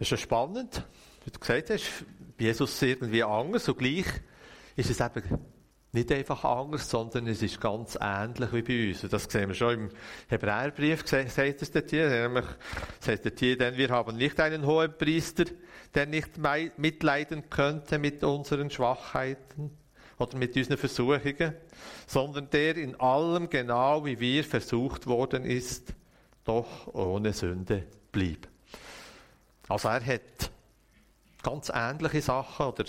Das ist schon spannend, wie du gesagt hast, Jesus irgendwie anders und gleich ist es eben nicht einfach anders, sondern es ist ganz ähnlich wie bei uns. Und das sehen wir schon im Hebräerbrief, sagt es dort hier, nämlich sagt dort hier, denn wir haben nicht einen hohen Priester, der nicht mitleiden könnte mit unseren Schwachheiten oder mit unseren Versuchungen, sondern der in allem genau wie wir versucht worden ist, doch ohne Sünde blieb. Also er hat ganz ähnliche Sachen oder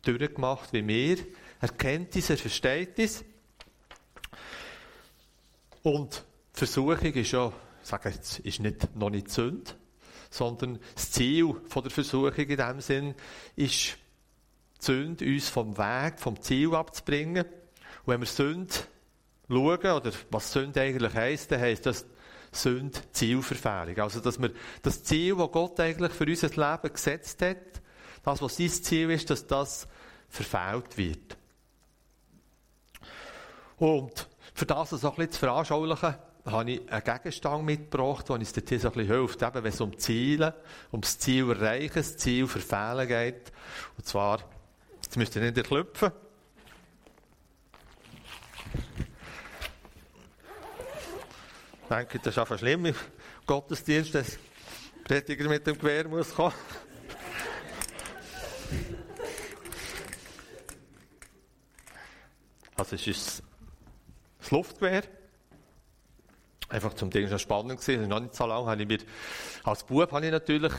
durchgemacht wie wir, er kennt es, er versteht es. Und die Versuchung ist ja, ich sage jetzt, ist nicht, noch nicht Sünde, sondern das Ziel von der Versuchung in dem Sinn ist, die Sünde uns vom Weg, vom Ziel abzubringen. Und wenn wir Sünde schauen, oder was Sünde eigentlich heisst, dann heisst das Sünde Zielverfehlung. Also, dass wir das Ziel, das Gott eigentlich für unser Leben gesetzt hat, das, was sein Ziel ist, dass das verfehlt wird. Und für das so ein bisschen zu veranschaulichen, habe ich einen Gegenstand mitgebracht, der uns dort so hilft, eben wenn es um Ziele, um das Ziel erreichen, das Ziel verfehlen geht. Und zwar, jetzt müsst ihr nicht klopfen. Denke, das ist einfach schlimm im Gottesdienst, dass Prediger mit dem Gewehr muss kommen. Also es ist das Luftgewehr. Einfach zum Ding schon spannend gewesen. Noch nicht so lange habe ich mir, als Bub habe ich natürlich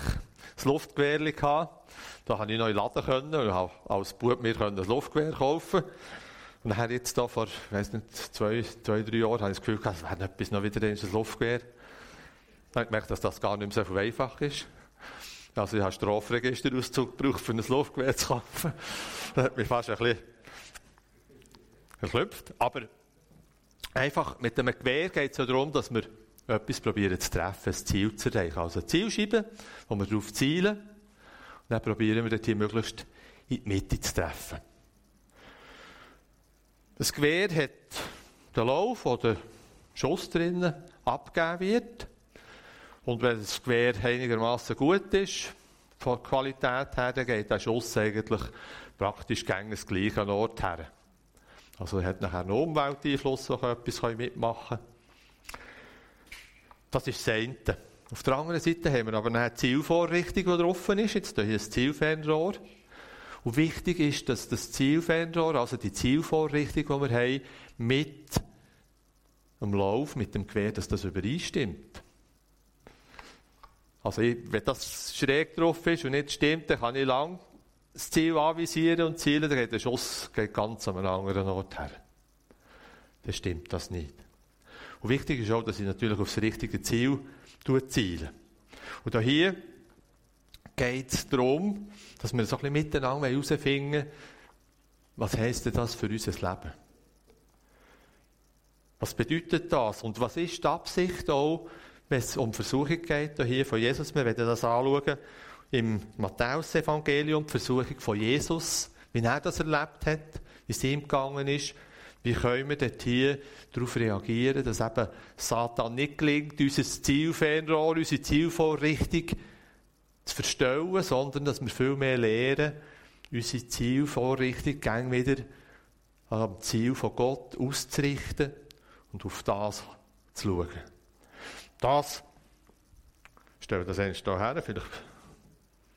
das Luftgewehr gehabt. Da habe ich noch in den Laden können und habe als Bub mir das Luftgewehr kaufen. Und dann jetzt da vor, ich weiß nicht, zwei, zwei, drei Jahren habe ich das Gefühl gehabt, es wäre etwas noch wieder ein Luftgewehr. Dann habe ich gemerkt, dass das gar nicht mehr so einfach ist. Also ich habe Strafregisterauszug gebraucht, für ein Luftgewehr zu kaufen. Das hat mich fast ein bisschen erklüpft. Aber einfach mit einem Gewehr geht es ja darum, dass wir etwas probieren zu treffen, ein Ziel zu erreichen. Also eine Zielscheibe, wo wir darauf zielen. Und dann probieren wir dort hier möglichst in die Mitte zu treffen. Das Gewehr hat den Lauf, wo der Schuss drinnen abgegeben wird. Und wenn das Gewehr einigermaßen gut ist, von der Qualität her, dann geht der Schuss eigentlich praktisch gegen das gleiche Ort her. Also er hat nachher einen Umwelteinfluss, der etwas mitmachen kann. Das ist das eine. Auf der anderen Seite haben wir aber eine Zielvorrichtung, die drauf ist. Jetzt hier ein Zielfernrohr. Und wichtig ist, dass das Zielfernrohr, also die Zielvorrichtung, die wir haben, mit dem Lauf, mit dem Gewehr, dass das übereinstimmt. Also, wenn das schräg drauf ist und nicht stimmt, dann kann ich lang das Ziel anvisieren und zielen, dann geht der Schuss geht ganz an einem anderen Ort her. Dann stimmt das nicht. Und wichtig ist auch, dass ich natürlich auf das richtige Ziel ziele. Und hier geht es darum, dass wir so ein bisschen miteinander herausfinden, was heisst denn das für unser Leben? Was bedeutet das? Und was ist die Absicht auch, wenn es um Versuchung geht, hier von Jesus? Wir werden das anschauen im Matthäus-Evangelium, die Versuchung von Jesus, wie er das erlebt hat, wie es ihm gegangen ist, wie können wir hier darauf reagieren, dass eben Satan nicht gelingt, unser Zielfernrohr, unsere Zielvorrichtung zu verstellen, sondern dass wir viel mehr lernen, unsere Zielvorrichtung gang wieder am Ziel von Gott auszurichten und auf das zu schauen. Das, stellen wir das eigentlich her, vielleicht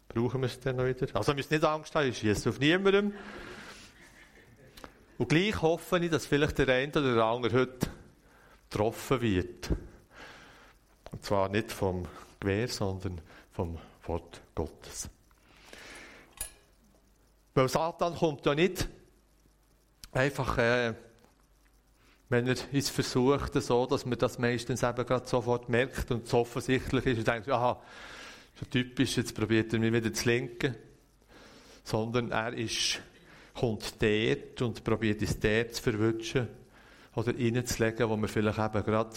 brauchen wir es dann noch wieder. Also, wir müssen nicht Angst haben, ich schieße auf niemandem. Und gleich hoffe ich, dass vielleicht der eine oder der andere heute getroffen wird. Und zwar nicht vom Gewehr, sondern vom Wort Gottes. Weil Satan kommt ja nicht einfach, äh, wenn er es versucht, so, dass man das meistens eben gerade sofort merkt und es offensichtlich ist und denkt, aha, so typisch, jetzt probiert er mich wieder zu lenken. Sondern er ist, kommt dort und probiert es dort zu verwutschen oder reinzulegen, wo wir vielleicht eben gerade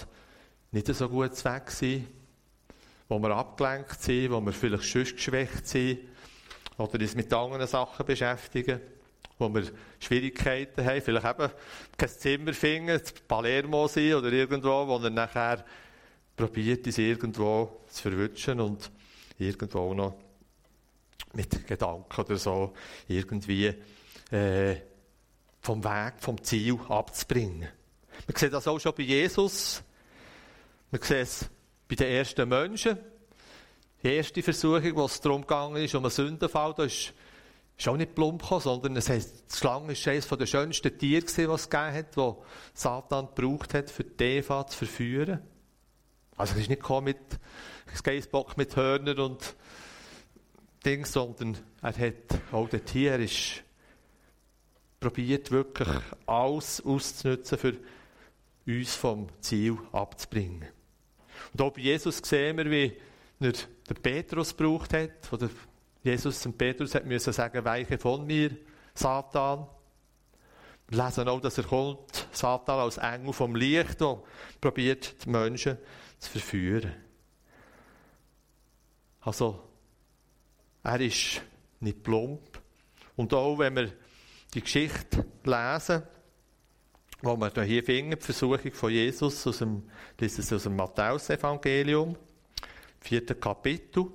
nicht so gut weg sind, wo wir abgelenkt sind, wo wir vielleicht schon geschwächt sind oder uns mit anderen Sachen beschäftigen, wo wir Schwierigkeiten haben, vielleicht eben kein Zimmer finden, Palermo sind oder irgendwo, wo er nachher probiert, es irgendwo zu verwutschen und irgendwo noch mit Gedanken oder so irgendwie äh, vom Weg, vom Ziel abzubringen. Man sieht das auch schon bei Jesus. Man sieht es bei den ersten Menschen. Die erste Versuchung, wo es darum ist, um einen Sündenfall, da ist, ist auch nicht plump gekommen, sondern es heißt, die Schlange war eines der schönsten Tiere, die es gegeben hat, die Satan gebraucht hat, für die Eva zu verführen. Also es ist nicht gekommen mit Skatebock mit Hörnern und Dings, sondern er hat auch der Tier ist probiert wirklich alles auszunutzen, für uns vom Ziel abzubringen. Und auch bei Jesus sehen wir, wie er den Petrus gebraucht hat, oder Jesus dem Petrus hat müssen sagen, weiche von mir, Satan. Wir lesen auch, dass er kommt, Satan als Engel vom Licht, der probiert, die Menschen zu verführen. Also, er ist nicht plump. Und auch wenn wir die Geschichte lesen, wo wir hier finden, die Versuchung von Jesus aus dem, das ist aus dem Matthäus-Evangelium, vierten Kapitel,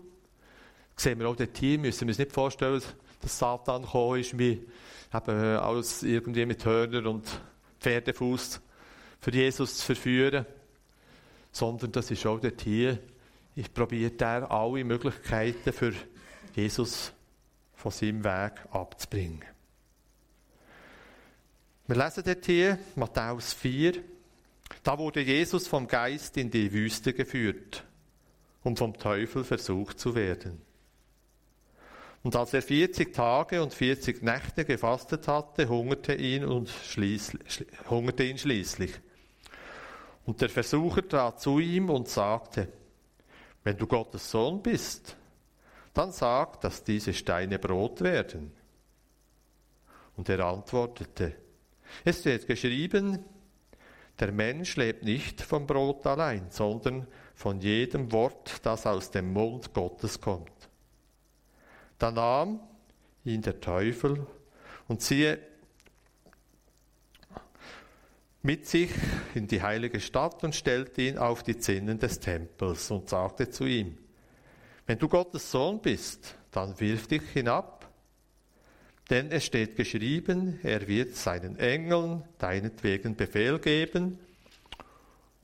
sehen wir auch dort hier, müssen wir uns nicht vorstellen, dass Satan gekommen ist, wie eben alles irgendwie mit Hörner und Pferdefuß für Jesus zu verführen, sondern das ist auch dort hier, ich probiert er alle Möglichkeiten für Jesus von seinem Weg abzubringen. Wir lesen dort hier, Matthäus 4, da wurde Jesus vom Geist in die Wüste geführt, um vom Teufel versucht zu werden. Und als er 40 Tage und 40 Nächte gefastet hatte, hungerte ihn, und schließlich, hungerte ihn schließlich. Und der Versucher trat zu ihm und sagte, wenn du Gottes Sohn bist, dann sag, dass diese Steine Brot werden. Und er antwortete, es steht geschrieben, der Mensch lebt nicht vom Brot allein, sondern von jedem Wort, das aus dem Mund Gottes kommt. Da nahm ihn der Teufel und siehe mit sich in die heilige Stadt und stellte ihn auf die Zinnen des Tempels und sagte zu ihm, wenn du Gottes Sohn bist, dann wirf dich hinab, denn es steht geschrieben, er wird seinen Engeln deinetwegen Befehl geben,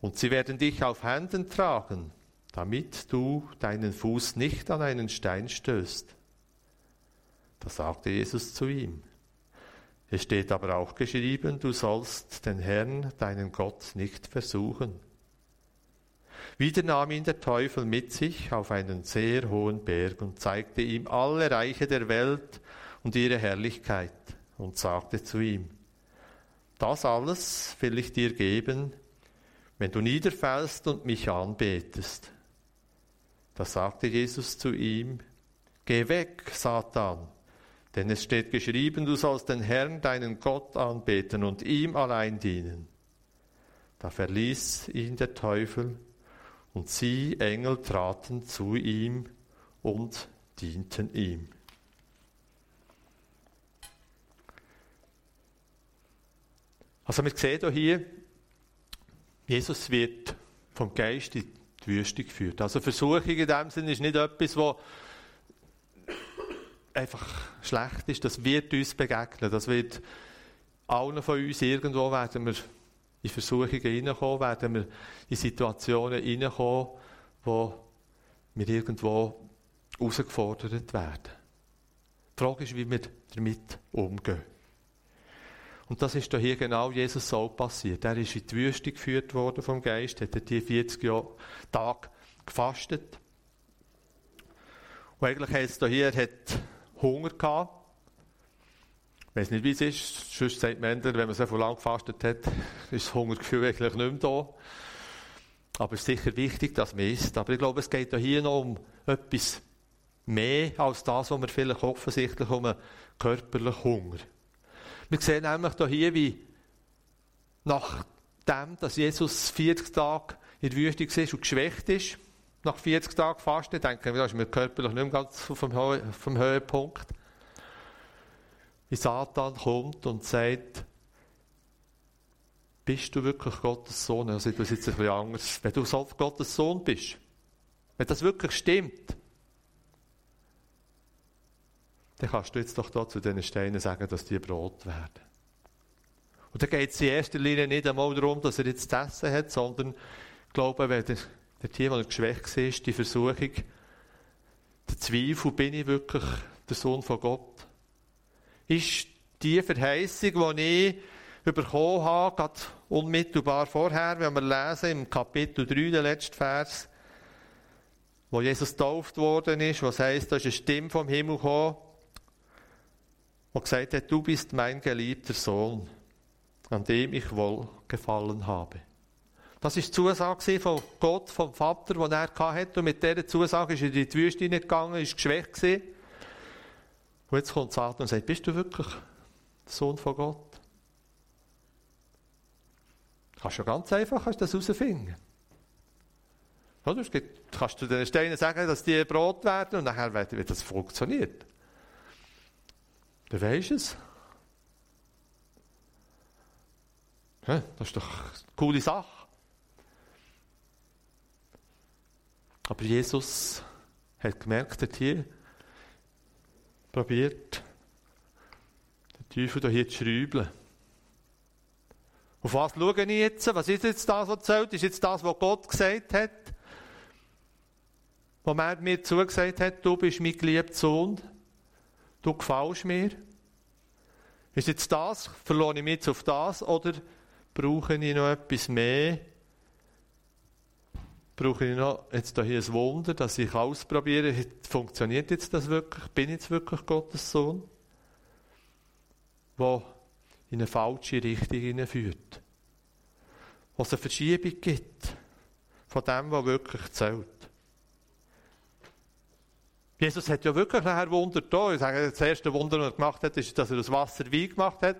und sie werden dich auf Händen tragen, damit du deinen Fuß nicht an einen Stein stößt. Da sagte Jesus zu ihm, es steht aber auch geschrieben, du sollst den Herrn, deinen Gott, nicht versuchen. Wieder nahm ihn der Teufel mit sich auf einen sehr hohen Berg und zeigte ihm alle Reiche der Welt und ihre Herrlichkeit und sagte zu ihm, das alles will ich dir geben, wenn du niederfällst und mich anbetest. Da sagte Jesus zu ihm, Geh weg, Satan, denn es steht geschrieben, du sollst den Herrn, deinen Gott, anbeten und ihm allein dienen. Da verließ ihn der Teufel, und sie, Engel, traten zu ihm und dienten ihm. Also wir sehen hier, Jesus wird vom Geist in die Wüste geführt. Also Versuchung in dem Sinne ist nicht etwas, was einfach schlecht ist. Das wird uns begegnen. Das wird allen von uns irgendwo werden wir in Versuchungen hineinkommen, werden wir in Situationen hineinkommen, wo wir irgendwo herausgefordert werden. Die Frage ist, wie wir damit umgehen. Und das ist hier genau Jesus so passiert. Er ist in die Wüste geführt worden vom Geist, hat die 40 Tage gefastet. Und eigentlich heisst es hier, er hat Hunger gehabt. Ich weiß nicht, wie es ist. Sonst sagt man, wenn man so lange gefastet hat, ist das Hungergefühl eigentlich nicht mehr da. Aber es ist sicher wichtig, dass man isst. Aber ich glaube, es geht hier noch um etwas mehr als das, was wir vielleicht offensichtlich um einen körperlichen Hunger wir sehen nämlich hier, wie nachdem, dass Jesus 40 Tage in der Wüste war und geschwächt ist, nach 40 Tagen Fasten, denken wir, da ist mir körperlich nicht mehr ganz vom, vom Höhepunkt, wie Satan kommt und sagt, bist du wirklich Gottes Sohn? Also tue es jetzt ein bisschen anders. Wenn du Gottes Sohn bist, wenn das wirklich stimmt, dann kannst du jetzt doch da zu diesen Steinen sagen, dass die Brot werden. Und da geht es in erster Linie nicht einmal darum, dass er jetzt zu essen hat, sondern ich glaube, wenn der, der Team, der geschwächt war, die Versuchung, der Zweifel, bin ich wirklich der Sohn von Gott? Ist die Verheißung, die ich bekommen habe, gerade unmittelbar vorher, wenn wir lesen im Kapitel 3, der letzte Vers, wo Jesus getauft worden ist, was heißt, da ist eine Stimme vom Himmel gekommen, die gesagt hat, du bist mein geliebter Sohn, an dem ich wohlgefallen habe. Das ist die Zusage von Gott, vom Vater, die er hatte. Und mit dieser Zusage ist er in die Wüste gegangen, ist geschwächt gewesen. Und jetzt kommt Satan und sagt, bist du wirklich der Sohn von Gott? Kannst du ganz einfach kannst das herausfinden. Gibt, kannst du den Steinen sagen, dass die Brot werden und nachher wird das funktioniert. Du weisst es. Ja, das ist doch eine coole Sache. Aber Jesus hat gemerkt, dass hier probiert, den Teufel hier zu schrauben. Auf was schaue ich jetzt? Was ist jetzt das, was zählt? Ist jetzt das, was Gott gesagt hat? Wo er mir zugesagt hat, du bist mein geliebter Sohn, du gefällst mir. Ist jetzt das, verlohne ich mich jetzt auf das oder brauche ich noch etwas mehr? Brauche ich noch jetzt hier ein Wunder, dass ich ausprobiere, funktioniert jetzt das wirklich? Bin ich jetzt wirklich Gottes Sohn? Wo in eine falsche Richtung. Wo es eine Verschiebung gibt von dem, was wirklich zählt. Jesus hat ja wirklich nachher Wunder da. Ich sage, das erste Wunder, das er gemacht hat, ist, dass er das Wasser Wein gemacht hat.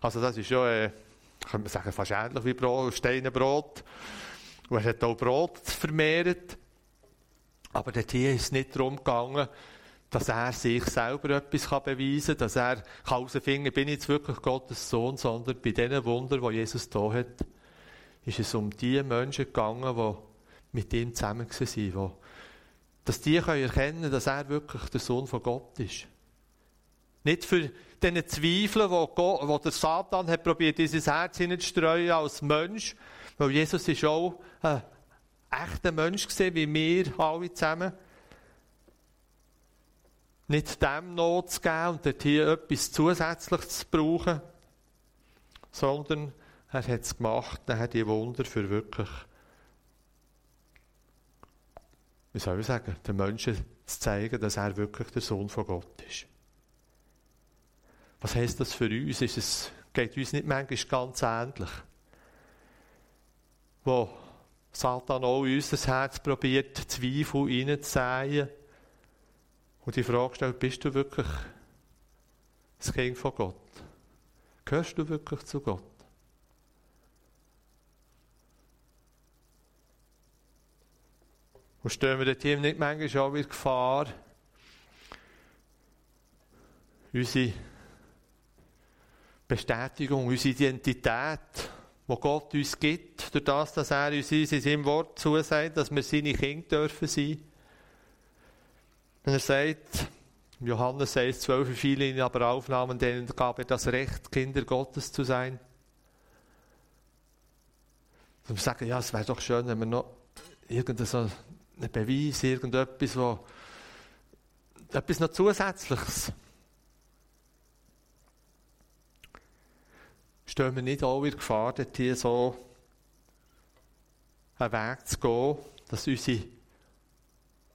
Also das ist ja, äh, kann man sagen, fast ähnlich wie Brot, Steinenbrot. Und er hat auch Brot vermehrt. Aber dort hier ist es nicht darum gegangen, dass er sich selber etwas beweisen kann, dass er herausfinden kann, bin ich jetzt wirklich Gottes Sohn, sondern bei diesen Wundern, die Jesus da hat, ist es um die Menschen gegangen, die mit ihm zusammen waren, dass die können erkennen dass er wirklich der Sohn von Gott ist. Nicht für diese Zweifel, wo, Gott, wo der Satan hat probiert, dieses Herz hineinzustreuen als Mensch, weil Jesus ist auch ein echter Mensch gesehen, wie wir alle zusammen. Nicht dem Not zu geben und dort hier etwas Zusätzliches zu brauchen, sondern er hat es gemacht, er hat die Wunder für wirklich wie soll ich sagen, den Menschen zu zeigen, dass er wirklich der Sohn von Gott ist. Was heißt das für uns? Ist es, geht uns nicht manchmal ganz ähnlich? Wo Satan auch in unser Herz probiert, Zweifel reinzusehen und die Frage stellt, bist du wirklich das Kind von Gott? Gehörst du wirklich zu Gott? Und stehen wir dem nicht manchmal auch in Gefahr, unsere Bestätigung, unsere Identität, die Gott uns gibt, durch das, dass er uns in seinem Wort zusagt, dass wir seine Kinder dürfen sein. Wenn er sagt, Johannes 6, 12, viele ihn aber aufnahmen, denen gab er das Recht, Kinder Gottes zu sein. Und wir sagen, ja, es wäre doch schön, wenn wir noch irgendeine so ein Beweis, irgendetwas, wo, etwas noch Zusätzliches. Stehen wir nicht auch in Gefahr, dort hier so einen Weg zu gehen, dass unsere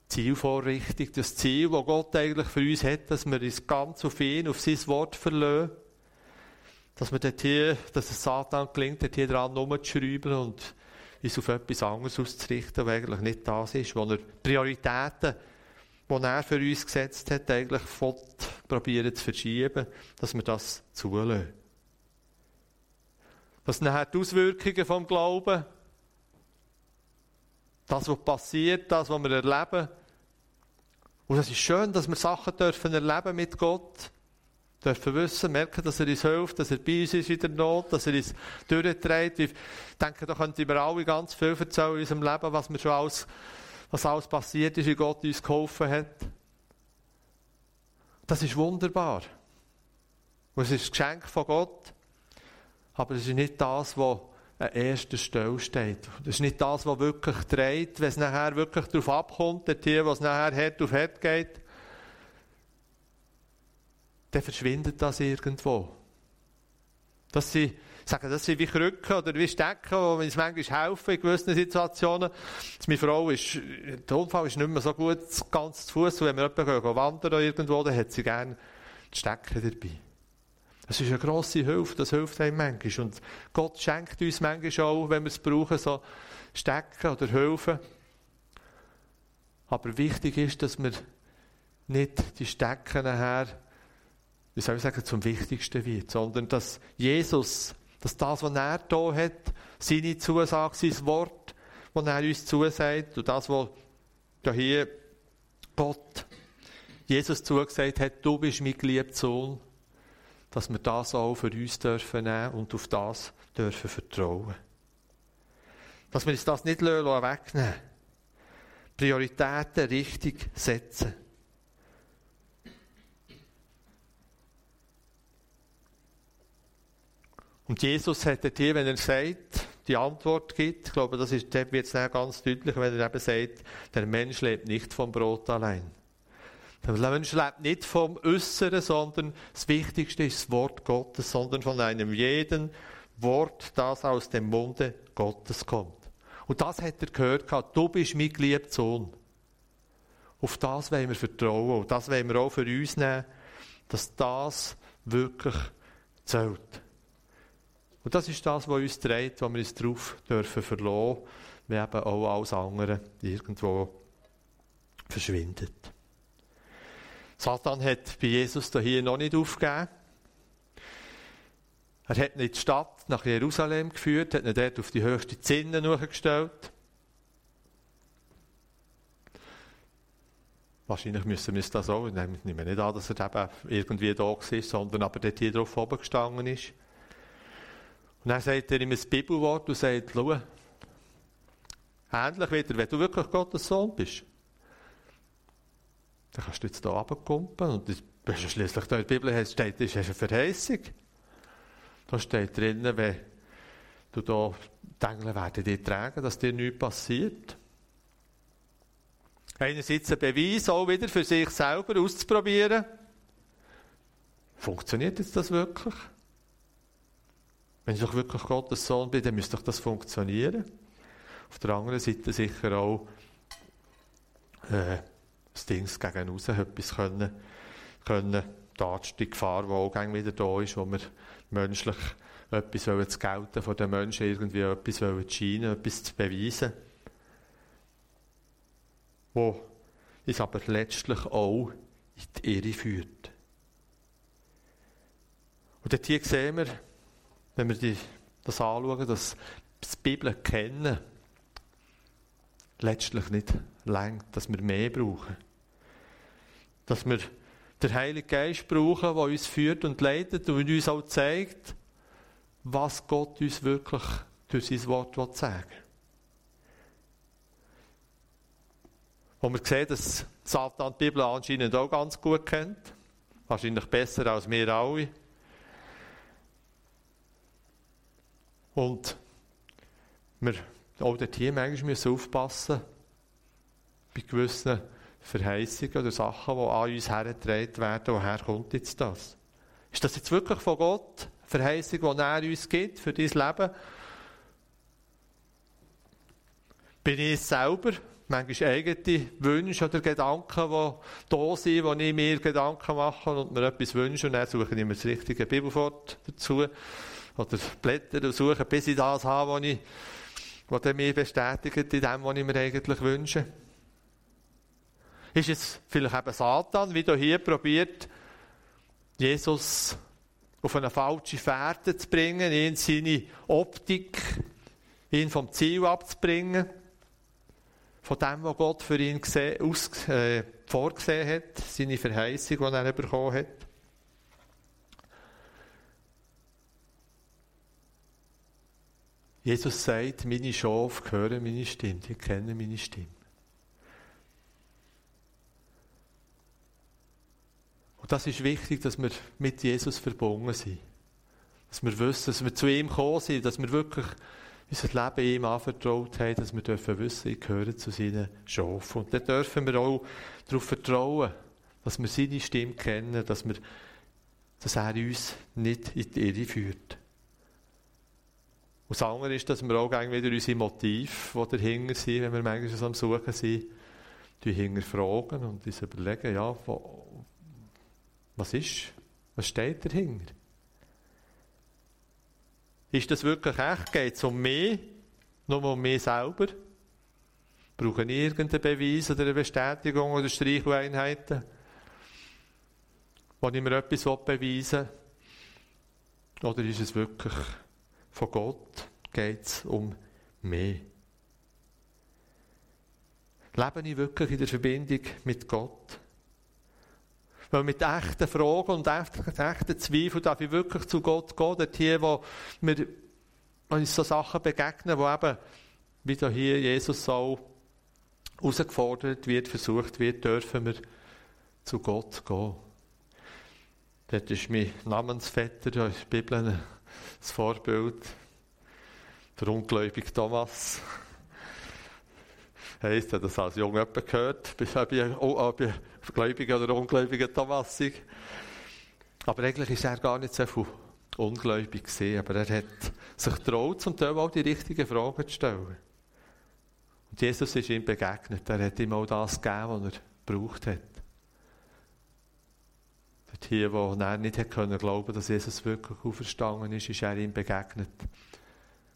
Zielvorrichtung, das Ziel, das Gott eigentlich für uns hat, dass wir uns ganz auf ihn, auf sein Wort verlassen, dass wir dort hier, dass es Satan gelingt, dort hier dran rumzuschrauben und uns auf etwas anderes auszurichten, was eigentlich nicht das ist, wo er Prioritäten, die er für uns gesetzt hat, eigentlich probieren zu verschieben, dass wir das zulassen. Dass nachher die Auswirkungen vom Glauben, das, was passiert, das, was wir erleben, und es ist schön, dass wir Sachen dürfen erleben mit Gott, dürfen wissen, merken, dass er uns hilft, dass er bei uns ist in der Not, dass er uns durchträgt. Ich denke, da könnten wir alle ganz viel erzählen in unserem Leben, was mir schon alles, was alles passiert ist, wie Gott uns geholfen hat. Das ist wunderbar. Und es ist ein Geschenk von Gott. Aber es ist nicht das, was an erster Stelle steht. Das ist nicht das, was wirklich dreht, wenn es nachher wirklich darauf abkommt, der Tier, was nachher Herd auf Herd geht. Dann verschwindet das irgendwo. Das sind, sagen, das sind wie Krücken oder wie Stecken, die uns manchmal helfen in gewissen Situationen. Meine Frau ist, der Unfall ist nicht mehr so gut, ganz zu Fuß. Wenn wir jemanden wandern irgendwo, dann hat sie gerne die Stecken dabei. Das ist eine grosse Hilfe, das hilft einem manchmal. Und Gott schenkt uns manchmal auch, wenn wir es brauchen, so Stecken oder Hilfen. Aber wichtig ist, dass wir nicht die Stecken nachher, wie soll ich sagen, zum Wichtigsten wird, sondern dass Jesus, dass das, was er da hat, seine Zusage, sein Wort, das er uns zusagt, und das, was da hier Gott Jesus zugesagt hat, du bist mein geliebter Sohn, dass wir das auch für uns dürfen nehmen und auf das dürfen vertrauen. Dass wir uns das nicht wegnehmen Prioritäten richtig setzen. Und Jesus hat hier, wenn er sagt, die Antwort gibt, ich glaube, das ist, wird es ganz deutlich, wenn er eben sagt, der Mensch lebt nicht vom Brot allein. Der Mensch lebt nicht vom Äußeren, sondern das Wichtigste ist das Wort Gottes, sondern von einem jeden Wort, das aus dem Munde Gottes kommt. Und das hat er gehört, du bist mein geliebter Sohn. Auf das wollen wir vertrauen und das wollen wir auch für uns nehmen, dass das wirklich zählt. Und das ist das, was uns trägt, wo wir uns darauf dürfen verlassen, wenn eben auch alles andere irgendwo verschwindet. Satan hat bei Jesus hier noch nicht aufgegeben. Er hat in die Stadt nach Jerusalem geführt, hat ihn dort auf die höchste Zinne gestellt. Wahrscheinlich müssen wir das auch. Ich nehme nicht an, dass er eben irgendwie da war, sondern aber dort hier drauf oben gestanden ist. Und dann sagt er ihm ein Bibelwort und sagt, schau, ähnlich wieder, wenn du wirklich Gottes Sohn bist, dann kannst du jetzt hier runterkumpen und das ist ja schliesslich da in der Bibel steht, das ist eine Verheißung. Da steht drinnen, wenn du da, die Engel werden dir tragen, dass dir nichts passiert. Einerseits ein Beweis, auch wieder für sich selber auszuprobieren. Funktioniert jetzt das wirklich? Wenn ich doch wirklich Gottes Sohn bin, dann müsste doch das funktionieren. Auf der anderen Seite sicher auch äh, das Ding gegen raus etwas können, können die Gefahr, die auch wieder da ist, wo wir menschlich etwas wollen zu gelten von den Menschen, irgendwie etwas wollen zu scheinen, etwas zu beweisen, wo uns aber letztlich auch in die Irre führt. Und hier sehen wir, wenn wir das anschauen, dass die Bibel kennen, letztlich nicht längt, dass wir mehr brauchen. Dass wir den Heiligen Geist brauchen, der uns führt und leitet und uns auch zeigt, was Gott uns wirklich durch sein Wort sagen will. Wo wir sehen, dass Satan die Bibel anscheinend auch ganz gut kennt. Wahrscheinlich besser als wir alle. Und wir auch dort hier manchmal müssen aufpassen bei gewissen Verheißungen oder Sachen, die an uns hergetragen werden. Woher kommt jetzt das? Ist das jetzt wirklich von Gott? Verheißung, die er uns gibt für dein Leben? Bin ich selber? Manchmal eigene Wünsche oder Gedanken, die da sind, wo ich mir Gedanken mache und mir etwas wünsche und dann suche ich mir das richtige Bibelwort dazu oder blättern und suchen, bis ich das habe, was, ich, was mich bestätigt in dem, was ich mir eigentlich wünsche. Ist es vielleicht eben Satan, wie du hier probiert, Jesus auf eine falsche Fährte zu bringen, ihn seine Optik, ihn vom Ziel abzubringen, von dem, was Gott für ihn gesehen, aus, äh, vorgesehen hat, seine Verheißung, die er bekommen hat. Jesus sagt, meine Schafe hören meine Stimme, die kennen meine Stimme. Und das ist wichtig, dass wir mit Jesus verbunden sind. Dass wir wissen, dass wir zu ihm gekommen sind, dass wir wirklich unser Leben ihm anvertraut haben, dass wir dürfen wissen, ich gehöre zu seinen Schafen. Und dann dürfen wir auch darauf vertrauen, dass wir seine Stimme kennen, dass, wir, dass er uns nicht in die Irre führt. Und das andere ist, dass wir auch wieder unsere Motive, die dahinter sind, wenn wir manchmal so am Suchen sind, die hinterfragen und uns überlegen, ja, wo, was ist, was steht dahinter? Ist das wirklich echt? Geht es um mich? Nur um mich selber? Brauche ich irgendeinen Beweis oder eine Bestätigung oder Streicheleinheiten? Wo ich mir etwas beweisen will? Oder ist es wirklich von Gott? Geht es um mich? Lebe ich wirklich in der Verbindung mit Gott? Weil mit echten Fragen und echten, Zweifeln darf ich wirklich zu Gott gehen. Dort hier, wo wir uns so Sachen begegnen, wo eben, wie da hier Jesus auch herausgefordert wird, versucht wird, dürfen wir zu Gott gehen. Dort ist mein Namensvetter in der Bibel das Vorbild, der ungläubige Thomas heisst, hat das als Junge gehört, ob ich, ob ich gläubiger oder ungläubiger Thomas sei. Aber eigentlich ist er gar nicht so viel ungläubig gesehen, aber er hat sich getraut, zum Teil auch die richtigen Fragen zu stellen. Und Jesus ist ihm begegnet, er hat ihm auch das gegeben, was er gebraucht hat. Dort wo er nicht können glauben, dass Jesus wirklich auferstanden ist, ist er ihm begegnet.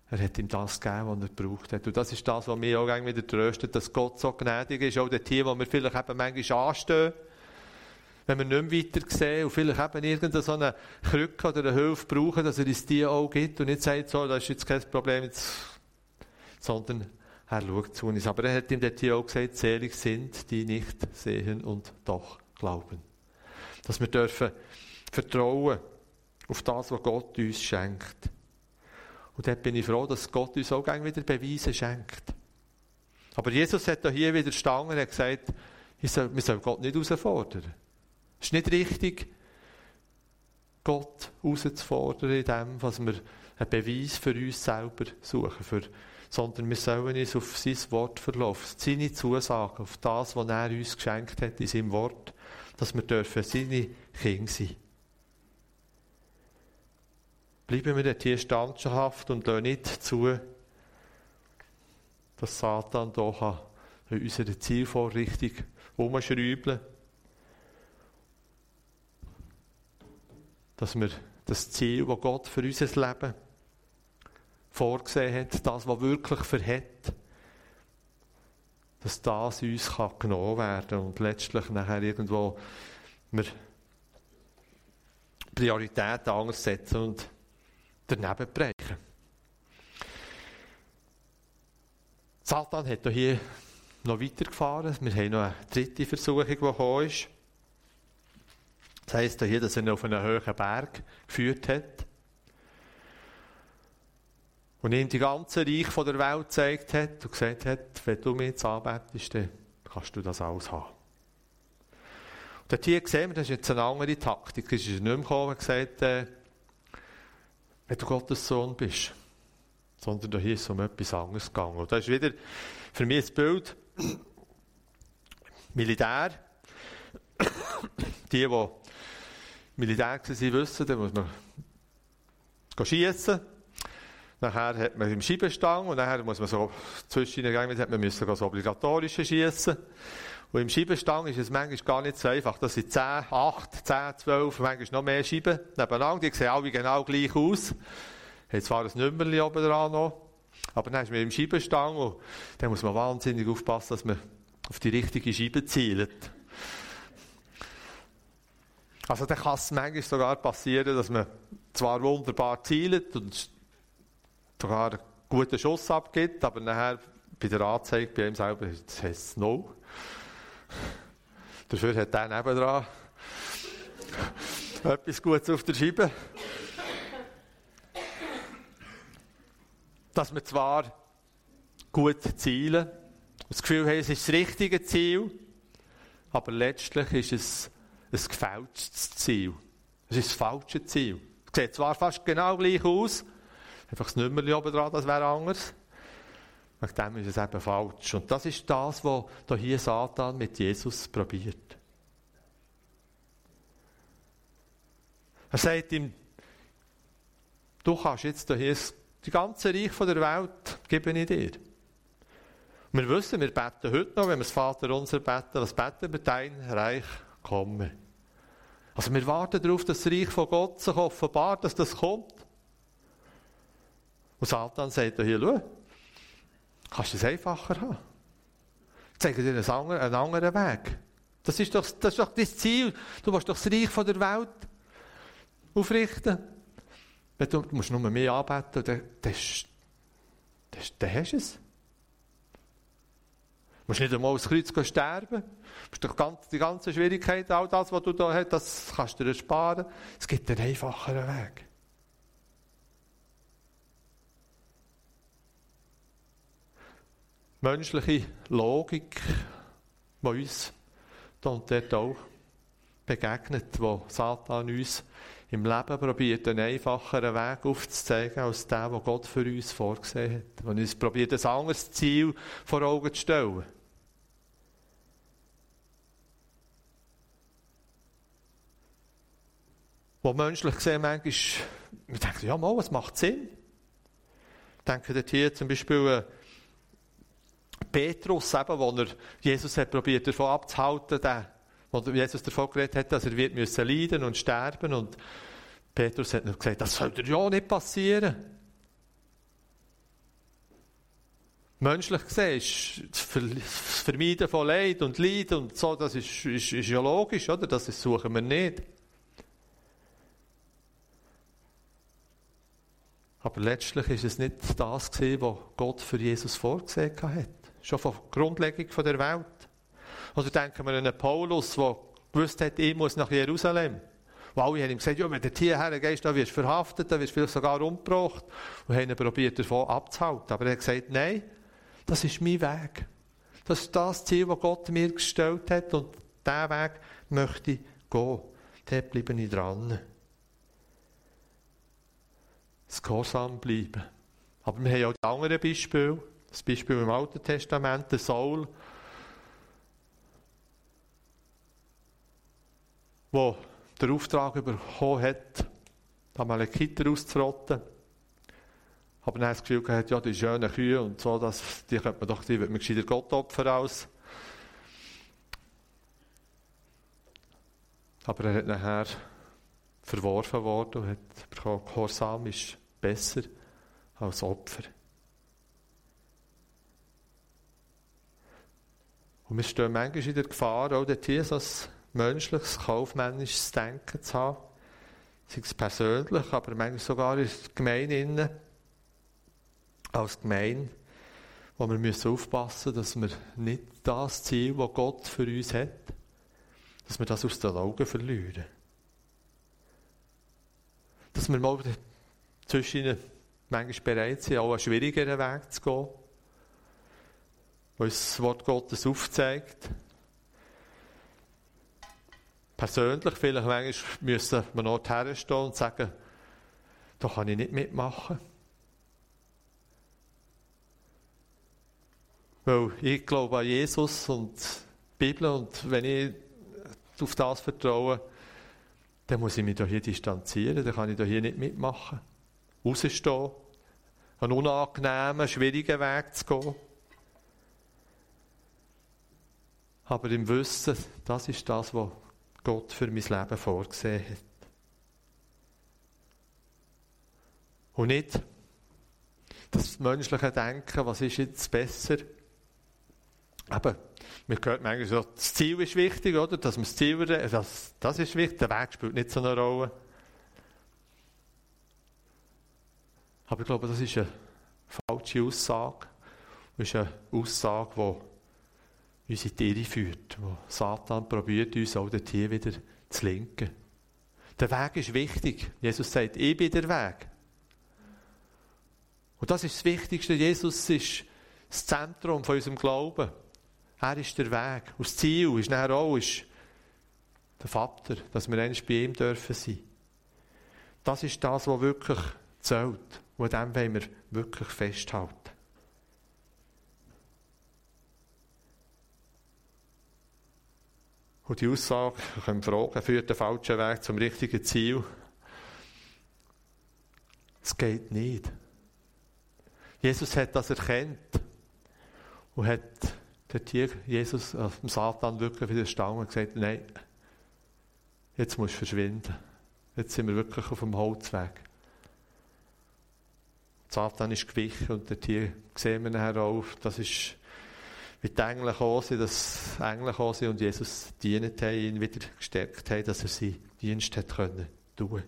Er hat ihm das gegeben, was er gebraucht hat. Und das ist das, was mich auch wieder tröstet, dass Gott so gnädig ist, auch Tier, wo wir vielleicht eben manchmal anstehen, wenn wir nicht mehr weiter sehen und vielleicht eben irgendeine so eine Krücke oder eine Hilfe brauchen, dass er uns die auch gibt und nicht sagt, so, das ist jetzt kein Problem, jetzt, sondern er schaut zu uns. Aber er hat ihm Tier auch gesagt, selig sind, die nicht sehen und doch glauben. Dass wir dürfen vertrauen auf das, was Gott uns schenkt. Und dort bin ich froh, dass Gott uns auch wieder Beweise schenkt. Aber Jesus hat hier wieder gestanden und hat gesagt, wir sollen Gott nicht herausfordern. Es ist nicht richtig, Gott herauszufordern in dem, was wir einen Beweis für uns selber suchen, für, sondern wir sollen uns auf sein Wort verlassen, seine Zusagen, auf das, was er uns geschenkt hat in seinem Wort, dass wir dürfen seine Kinder sein. Bleiben wir hier standhaft und lassen nicht zu, dass Satan hier in unserer Zielvorrichtung umschrauben Dass wir das Ziel, das Gott für unser Leben vorgesehen hat, das, was wirklich verhält, dass das uns genommen werden kann und letztlich nachher irgendwo wir Prioritäten anders setzen und daneben brechen. Satan hat hier noch weitergefahren. Wir haben noch eine dritte Versuchung, die gekommen ist. Das heisst hier, dass er ihn auf einen hohen Berg geführt hat. Und ihm die ganze Reich von der Welt gezeigt hat und gesagt hat, wenn du mich jetzt anbetest, dann kannst du das alles haben. Und dort hier sehen wir, das ist jetzt eine andere Taktik. Es ist nicht mehr gekommen und gesagt, äh, wenn du Gottes Sohn bist. Sondern da hier ist es um etwas anderes gegangen. Und das ist wieder für mich ein Bild. Militär. Die, die Militär waren, wissen, da muss man schiessen. Nachher hat man im Scheibenstang und nachher muss man so zwischen den Gängen, hat man müssen das obligatorische schiessen. Und im Scheibenstang ist es manchmal gar nicht so einfach. Das sind 10, 8, 10, 12, manchmal noch mehr Scheiben nebeneinander. Die sehen alle genau gleich aus. Haben zwar ein Nummerli oben dran noch, aber dann ist man im Scheibenstang und dann muss man wahnsinnig aufpassen, dass man auf die richtige Scheibe zielt. Also dann kann es manchmal sogar passieren, dass man zwar wunderbar zielt und sogar einen guten Schuss abgibt, aber nachher bei der Anzeige bei ihm selber heißt es No. Dafür hat der nebendran etwas Gutes auf der Scheibe. Dass wir zwar gut zielen, das Gefühl haben, es ist das richtige Ziel, aber letztlich ist es ein gefälschtes Ziel. Es ist das falsche Ziel. Es sieht zwar fast genau gleich aus, einfach das Nummerchen oben dran, das wäre anders. Wegen dem ist es eben falsch. Und das ist das, was hier Satan mit Jesus probiert. Er sagt ihm, du kannst jetzt hier die ganze Reich der Welt gebe ich dir. Wir wissen, wir beten heute noch, wenn wir das Vater unser beten, was beten wir? Dein Reich komme. Also wir warten darauf, dass das Reich von Gott sich offenbart, dass das kommt. Und Satan sagt hier, schau, kannst du es einfacher haben. Zeige dir einen anderen Weg. Das ist doch das, ist doch das Ziel. Du willst doch das Reich von der Welt aufrichten. Du musst nur mehr anbeten, dann, dann, dann, dann hast du es. Du musst nicht einmal aufs Kreuz sterben. Du musst die ganze Schwierigkeit, all das, was du da hast, das kannst du dir ersparen. Es gibt einen einfacheren Weg. Menschliche Logik, die uns da und dort auch begegnet, wo Satan uns im Leben probiert, einen einfacheren Weg aufzuzeigen, als der, den Gott für uns vorgesehen hat. Und uns probiert, ein anderes Ziel vor Augen zu stellen. Wo menschlich gesehen manchmal, wir denken, ja mal, es macht Sinn. Ich denke dort hier zum Beispiel äh, Petrus, eben, wo er Jesus hat probiert, davon abzuhalten, der wo Jesus davon geredet hat, dass er wird müssen leiden und sterben und Petrus hat noch gesagt, das sollte ja nicht passieren. Menschlich gesehen ist das Vermeiden von Leid und Leid und so, das ist, ist, ist ja logisch, oder? Das suchen wir nicht. Aber letztlich ist es nicht das was Gott für Jesus vorgesehen hat. Schon von Grundlegung der Welt. Oder denken wir an einen Paulus, der gewusst hat, ich muss nach Jerusalem. Und alle haben ihm gesagt, ja, wenn du hierher gehst, dann wirst du verhaftet, dann wirst du vielleicht sogar umgebracht. Und haben ihn probiert, davon abzuhalten. Aber er hat gesagt, nein, das ist mein Weg. Das ist das Ziel, das Gott mir gestellt hat. Und diesen Weg möchte ich gehen. Dort bleibe ich dran. Das Gehorsam bleiben. Aber wir haben auch die anderen Beispiele. Das Beispiel im Alten Testament, der Saul, der den Auftrag bekommen hat, die Amalekiter auszurotten. Aber dann das Gefühl gehabt, ja, die schönen Kühe und so, das, die könnte man doch, die wird man gescheiter Gott opfern als. Aber er hat nachher verworfen worden und hat bekommen, Gehorsam ist besser als Opfer. Und wir stehen manchmal in der Gefahr, auch dort hier so menschliches, kaufmännisches Denken zu haben. Sei es persönlich, aber manchmal sogar in der Gemeinde als Gemeinde, wo wir müssen aufpassen müssen, dass wir nicht das Ziel, das Gott für uns hat, dass wir das aus den Augen verlieren. Dass wir mal zwischen ihnen manchmal bereit sind, auch einen schwierigeren Weg zu gehen, uns das Wort Gottes aufzeigt, persönlich vielleicht manchmal müssen wir noch herstehen und sagen, da kann ich nicht mitmachen. Weil ich glaube an Jesus und die Bibel und wenn ich auf das vertraue, dann muss ich mich hier distanzieren, dann kann ich hier nicht mitmachen. Rausstehen, einen unangenehmen, schwierigen Weg zu gehen. Aber im Wissen, das ist das, was Gott für mein Leben vorgesehen hat. Und nicht das menschliche Denken, was ist jetzt besser? Eben, man hört manchmal so, das Ziel ist wichtig, oder? Dass man das Ziel, das, das ist wichtig, der Weg spielt nicht so eine Rolle. Aber ich glaube, das ist eine falsche Aussage. Das ist eine Aussage, die unsere Tiere führt, wo Satan probiert, uns auch hier wieder zu lenken. Der Weg ist wichtig. Jesus sagt, ich bin der Weg. Und das ist das Wichtigste. Jesus ist das Zentrum von unserem Glauben. Er ist der Weg. Und das Ziel ist nachher auch, ist, der Vater, dass wir einmal bei ihm dürfen sein. Das ist das, was wirklich zählt. Und an dem wollen wir wirklich festhalten. Und die Aussage, wir können fragen, führt den falschen Weg zum richtigen Ziel? Es geht nicht. Jesus hat das erkannt und hat der Tier, Jesus, äh, dem Satan wirklich widerstanden und gesagt, nein, jetzt musst du verschwinden. Jetzt sind wir wirklich auf dem Holzweg. Satan ist gewichen und der Tier sehen wir nachher auch, das ist wie die Engel gekommen sind, dass Engel gekommen sind und Jesus dienen haben, ihn wieder gestärkt haben, dass er seinen Dienst hat können tun.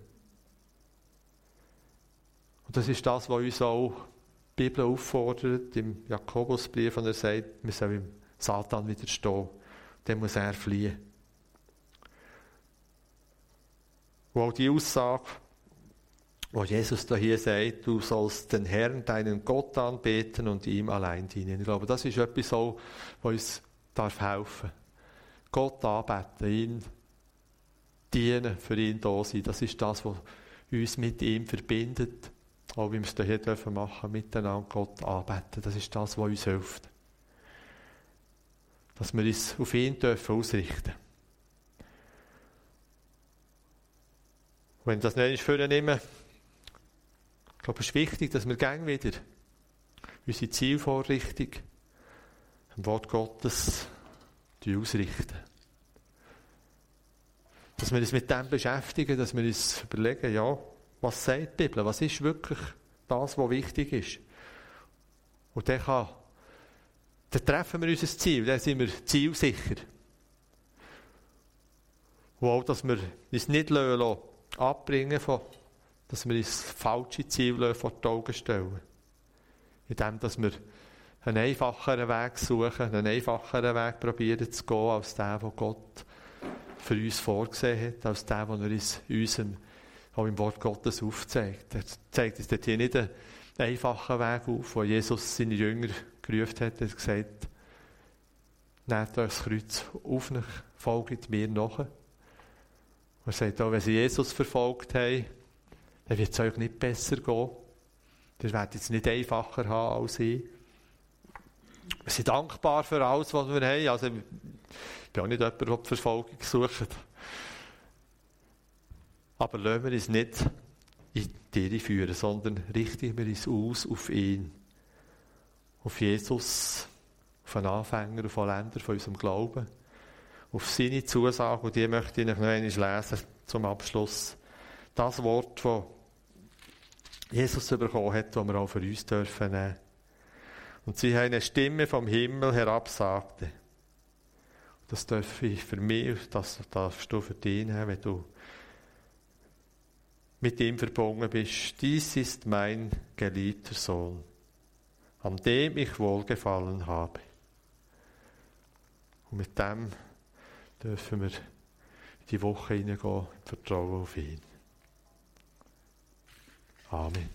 Und das ist das, was uns auch die Bibel auffordert, im Jakobusbrief, und er sagt, wir sollen im Satan widerstehen. Dann muss er fliehen. Und auch die Aussage, wo Jesus da hier sagt, du sollst den Herrn, deinen Gott anbeten und ihm allein dienen. Ich glaube, das ist etwas, was uns darf helfen Gott anbeten, ihn dienen, für ihn da sein. Das ist das, was uns mit ihm verbindet. Auch wie wir es hier dürfen machen, miteinander Gott anbeten. Das ist das, was uns hilft. Dass wir uns auf ihn dürfen ausrichten. Wenn das nicht für nehmen, ich glaube, es ist wichtig, dass wir gern wieder unsere Zielvorrichtung im Wort Gottes ausrichten. Dass wir uns mit dem beschäftigen, dass wir uns überlegen, ja, was sagt die Bibel? Was ist wirklich das, was wichtig ist? Und dann, kann, dann treffen wir unser Ziel, dann sind wir zielsicher. Und auch, dass wir uns nicht lassen, abbringen von, dass wir uns falsche Ziele vor die Augen stellen. Indem, dass wir einen einfacheren Weg suchen, einen einfacheren Weg probieren zu gehen, als der, den Gott für uns vorgesehen hat, als der, den er uns unserem auch im Wort Gottes aufzeigt. Er zeigt uns dort hier nicht einen einfachen Weg auf, wo Jesus seine Jünger gerufen hat. Hat gesagt, nehmt euch das Kreuz auf folgt mir nach. er sagt auch, wenn sie Jesus verfolgt haben, dann wird es euch nicht besser gehen. Ihr werdet es nicht einfacher haben als ich. Wir sind dankbar für alles, was wir haben. Also, ich bin auch nicht jemand, der die Verfolgung sucht. Aber lassen wir uns nicht in die führen, sondern richten wir uns aus auf ihn. Auf Jesus, auf einen Anfänger, auf einen Länder von unserem Glauben. Auf seine Zusage, und die möchte ich noch einmal lesen zum Abschluss. Das Wort, das Jesus bekommen hat, das wir auch für uns dürfen nehmen. Und sie haben eine Stimme vom Himmel herab. Das darf ich für mich, das darfst du für dich nehmen, wenn du mit ihm verbunden bist. Dies ist mein geliebter Sohn, an dem ich wohlgefallen habe. Und mit dem dürfen wir die Woche hineingehen, vertrauen auf ihn. Amen.